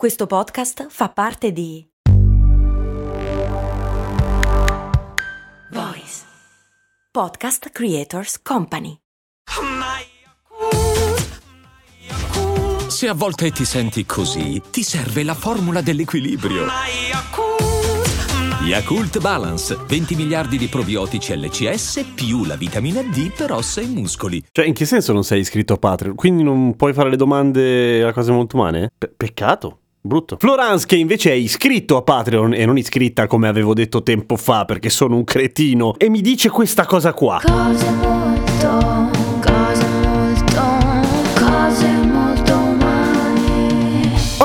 Questo podcast fa parte di Voice Podcast Creators Company. Se a volte ti senti così, ti serve la formula dell'equilibrio. Yakult Balance, 20 miliardi di probiotici LCS più la vitamina D per ossa e muscoli. Cioè, in che senso non sei iscritto a Patreon? Quindi non puoi fare le domande a cose molto umane? Pe- peccato. Brutto. Florence che invece è iscritto a Patreon e non iscritta come avevo detto tempo fa perché sono un cretino e mi dice questa cosa qua. Cose molto,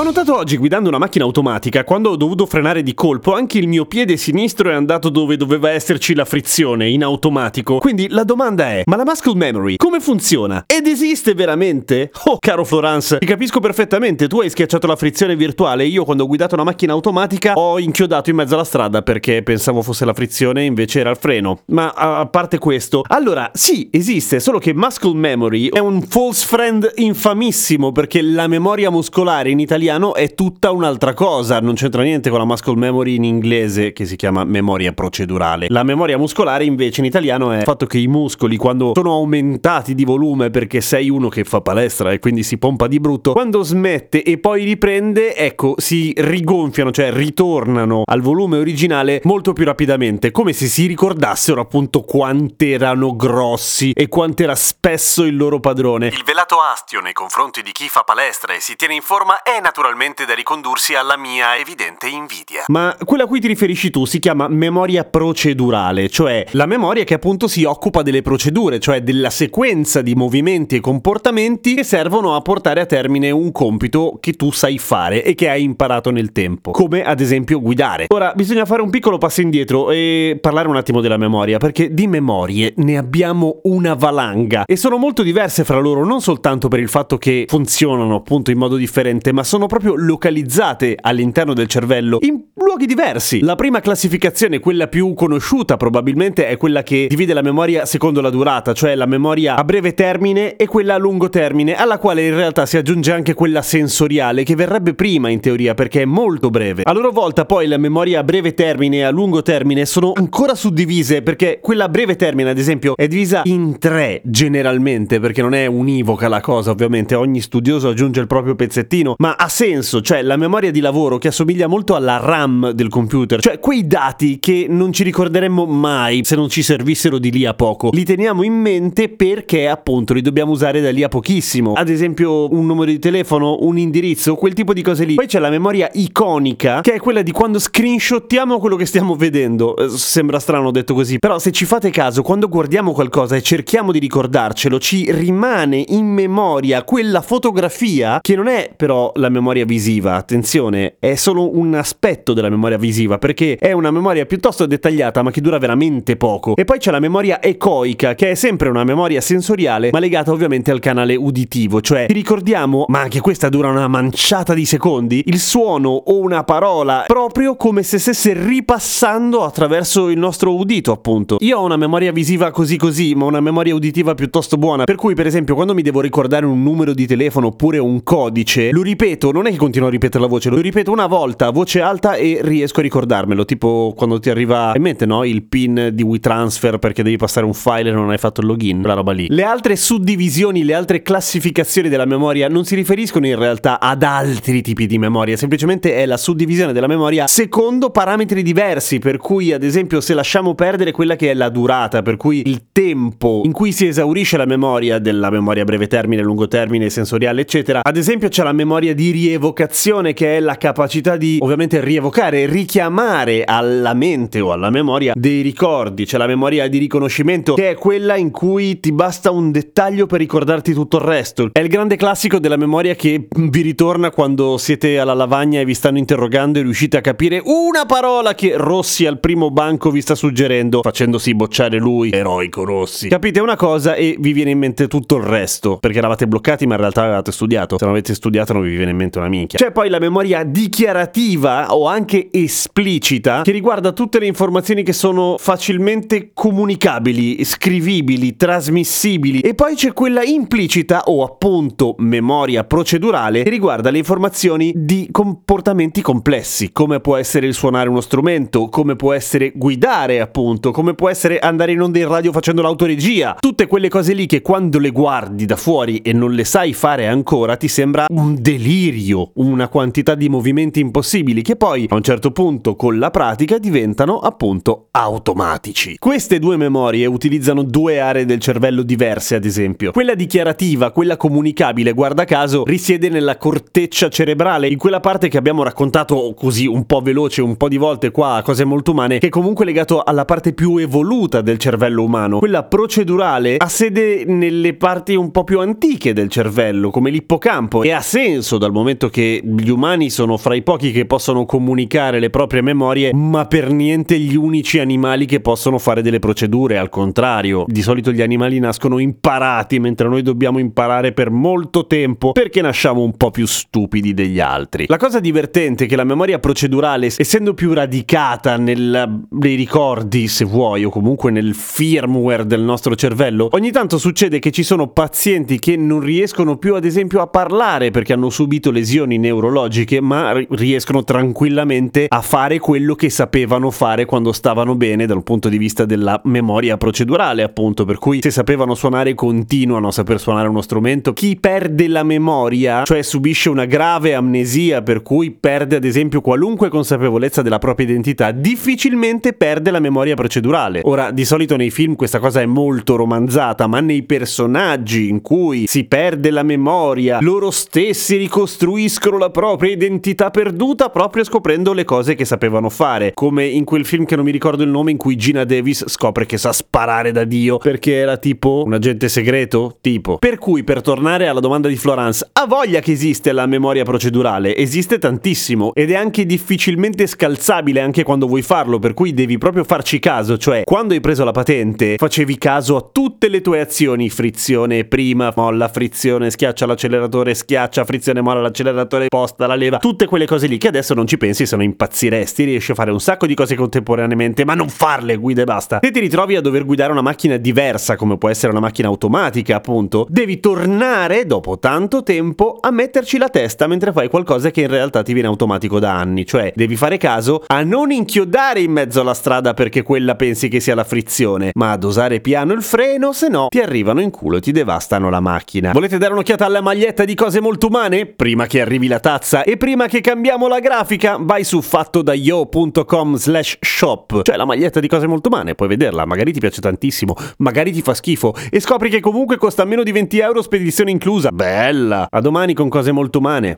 notato oggi guidando una macchina automatica, quando ho dovuto frenare di colpo, anche il mio piede sinistro è andato dove doveva esserci la frizione, in automatico. Quindi la domanda è, ma la muscle memory come funziona? Ed esiste veramente? Oh, caro Florence, ti capisco perfettamente, tu hai schiacciato la frizione virtuale, io quando ho guidato una macchina automatica ho inchiodato in mezzo alla strada perché pensavo fosse la frizione, invece era il freno. Ma a parte questo, allora, sì, esiste, solo che muscle memory è un false friend infamissimo perché la memoria muscolare in italiano è tutta un'altra cosa, non c'entra niente con la muscle memory in inglese che si chiama memoria procedurale. La memoria muscolare invece in italiano è il fatto che i muscoli quando sono aumentati di volume perché sei uno che fa palestra e quindi si pompa di brutto, quando smette e poi riprende, ecco, si rigonfiano, cioè ritornano al volume originale molto più rapidamente, come se si ricordassero appunto quanto erano grossi e quanto era spesso il loro padrone. Il velato astio nei confronti di chi fa palestra e si tiene in forma è naturalmente da ricondursi alla mia evidente invidia. Ma quella a cui ti riferisci tu si chiama memoria procedurale, cioè la memoria che appunto si occupa delle procedure, cioè della sequenza di movimenti e comportamenti che servono a portare a termine un compito che tu sai fare e che hai imparato nel tempo, come ad esempio guidare. Ora bisogna fare un piccolo passo indietro e parlare un attimo della memoria, perché di memorie ne abbiamo una valanga e sono molto diverse fra loro, non soltanto per il fatto che funzionano appunto in modo differente, ma sono proprio localizzate all'interno del cervello in luoghi diversi. La prima classificazione, quella più conosciuta probabilmente, è quella che divide la memoria secondo la durata, cioè la memoria a breve termine e quella a lungo termine, alla quale in realtà si aggiunge anche quella sensoriale, che verrebbe prima in teoria perché è molto breve. A loro volta poi la memoria a breve termine e a lungo termine sono ancora suddivise perché quella a breve termine, ad esempio, è divisa in tre generalmente, perché non è univoca la cosa, ovviamente, ogni studioso aggiunge il proprio pezzettino, ma ha senso, cioè la memoria di lavoro che assomiglia molto alla RAM del computer, cioè quei dati che non ci ricorderemmo mai se non ci servissero di lì a poco. Li teniamo in mente perché appunto li dobbiamo usare da lì a pochissimo. Ad esempio un numero di telefono, un indirizzo, quel tipo di cose lì. Poi c'è la memoria iconica, che è quella di quando screenshottiamo quello che stiamo vedendo. Eh, Sembra strano detto così, però se ci fate caso, quando guardiamo qualcosa e cerchiamo di ricordarcelo, ci rimane in memoria quella fotografia che non è però la memoria visiva, attenzione, è solo un aspetto della memoria visiva perché è una memoria piuttosto dettagliata ma che dura veramente poco. E poi c'è la memoria ecoica che è sempre una memoria sensoriale ma legata ovviamente al canale uditivo, cioè ti ricordiamo, ma anche questa dura una manciata di secondi, il suono o una parola proprio come se stesse ripassando attraverso il nostro udito appunto. Io ho una memoria visiva così così ma una memoria uditiva piuttosto buona per cui per esempio quando mi devo ricordare un numero di telefono oppure un codice lo ripeto, non è che continuo a ripetere la voce, lo ripeto una volta a voce alta e riesco a ricordarmelo, tipo quando ti arriva in mente, no? Il pin di WeTransfer perché devi passare un file e non hai fatto il login, quella roba lì. Le altre suddivisioni, le altre classificazioni della memoria non si riferiscono in realtà ad altri tipi di memoria, semplicemente è la suddivisione della memoria secondo parametri diversi, per cui ad esempio se lasciamo perdere quella che è la durata, per cui il tempo in cui si esaurisce la memoria della memoria a breve termine, lungo termine, sensoriale, eccetera. Ad esempio c'è la memoria di rievocazione che è la capacità di ovviamente rievocare, richiamare alla mente o alla memoria dei ricordi, c'è la memoria di riconoscimento che è quella in cui ti basta un dettaglio per ricordarti tutto il resto. È il grande classico della memoria che vi ritorna quando siete alla lavagna e vi stanno interrogando e riuscite a capire una parola che Rossi al primo banco vi sta suggerendo, facendosi bocciare lui, eroico Rossi. Capite una cosa e vi viene in mente tutto il resto, perché eravate bloccati ma in realtà avevate studiato. Se non avete studiato non vi viene in mente veramente una minchia. C'è poi la memoria dichiarativa o anche esplicita che riguarda tutte le informazioni che sono facilmente comunicabili, scrivibili, trasmissibili. E poi c'è quella implicita o appunto memoria procedurale che riguarda le informazioni di comportamenti complessi, come può essere il suonare uno strumento, come può essere guidare appunto, come può essere andare in onda in radio facendo l'autoregia, tutte quelle cose lì che quando le guardi da fuori e non le sai fare ancora ti sembra un delirio, una quantità di movimenti impossibili che poi a un certo punto con la pratica diventano appunto automatici. Queste due memorie utilizzano due aree del cervello diverse ad esempio. Quella dichiarativa, quella comunicabile, guarda caso, risiede nella corteccia cerebrale, in quella parte che abbiamo raccontato così un po' veloce un po' di volte qua a cose molto umane, che è comunque legato alla parte più evoluta del cervello umano. Quella procedurale ha sede nelle parti un po' più antiche del cervello, come l'ippocampo, e ha senso dal momento che gli umani sono fra i pochi che possono comunicare le proprie memorie, ma per niente gli unici animali che possono fare delle procedure, al contrario. Di solito gli animali nascono imparati, mentre noi dobbiamo imparare per molto tempo perché nasciamo un po' più stupidi degli altri. La cosa divertente è che la memoria procedurale, essendo più radicata nel, nei ricordi, se vuoi, o comunque nel firmware del nostro cervello, ogni tanto succede che ci sono pazienti che non riescono più, ad esempio, a parlare perché hanno subito lesioni neurologiche, ma riescono tranquillamente a fare quello che sapevano fare quando stavano bene dal punto di vista della memoria procedurale, appunto, per cui se sapevano suonare continuano a saper suonare uno strumento. Chi perde la memoria, cioè subisce una grave amnesia per cui perde ad esempio qualunque consapevolezza della propria identità, difficilmente perde la memoria procedurale. Ora, di solito nei film questa cosa è molto romanzata, ma nei personaggi in cui si perde la memoria, loro stessi ricostruiscono la propria identità perduta proprio scoprendo le cose che sapevano fare, come in quel film che non mi ricordo il nome in cui Gina Davis scopre che sa sparare da Dio perché era tipo un agente segreto, tipo. Per cui per tornare alla domanda di Florence, ha voglia che esiste la memoria procedurale? Esiste tantissimo ed è anche difficilmente scalzabile anche quando vuoi farlo, per cui devi proprio farci caso, cioè quando hai preso la patente facevi caso a tutte le tue azioni, frizione prima, molla, frizione, schiaccia l'acceleratore, schiaccia, frizione, molla l'acceleratore, posta la leva, tutte quelle cose lì che adesso non ci pensi se no impazziresti, riesci a fare un sacco di cose contemporaneamente, ma non farle, guida e basta. Se ti ritrovi a dover guidare una macchina diversa, come può essere una macchina automatica, appunto, devi tornare dopo tanto tempo a metterci la testa mentre fai qualcosa che in realtà ti viene automatico da anni, cioè devi fare caso a non inchiodare in mezzo alla strada perché quella pensi che sia la frizione, ma a dosare piano il freno, se no ti arrivano in culo e ti devastano la macchina. Volete dare un'occhiata alla maglietta di cose molto umane? Prima che arrivi la tazza e prima che cambiamo la grafica, vai su fattodaio.com slash shop, cioè la maglietta di cose molto umane, puoi vederla, magari ti piace tantissimo, magari ti fa schifo e scopri che comunque costa meno di 20 euro spedizione inclusa. Bella! A domani con cose molto umane.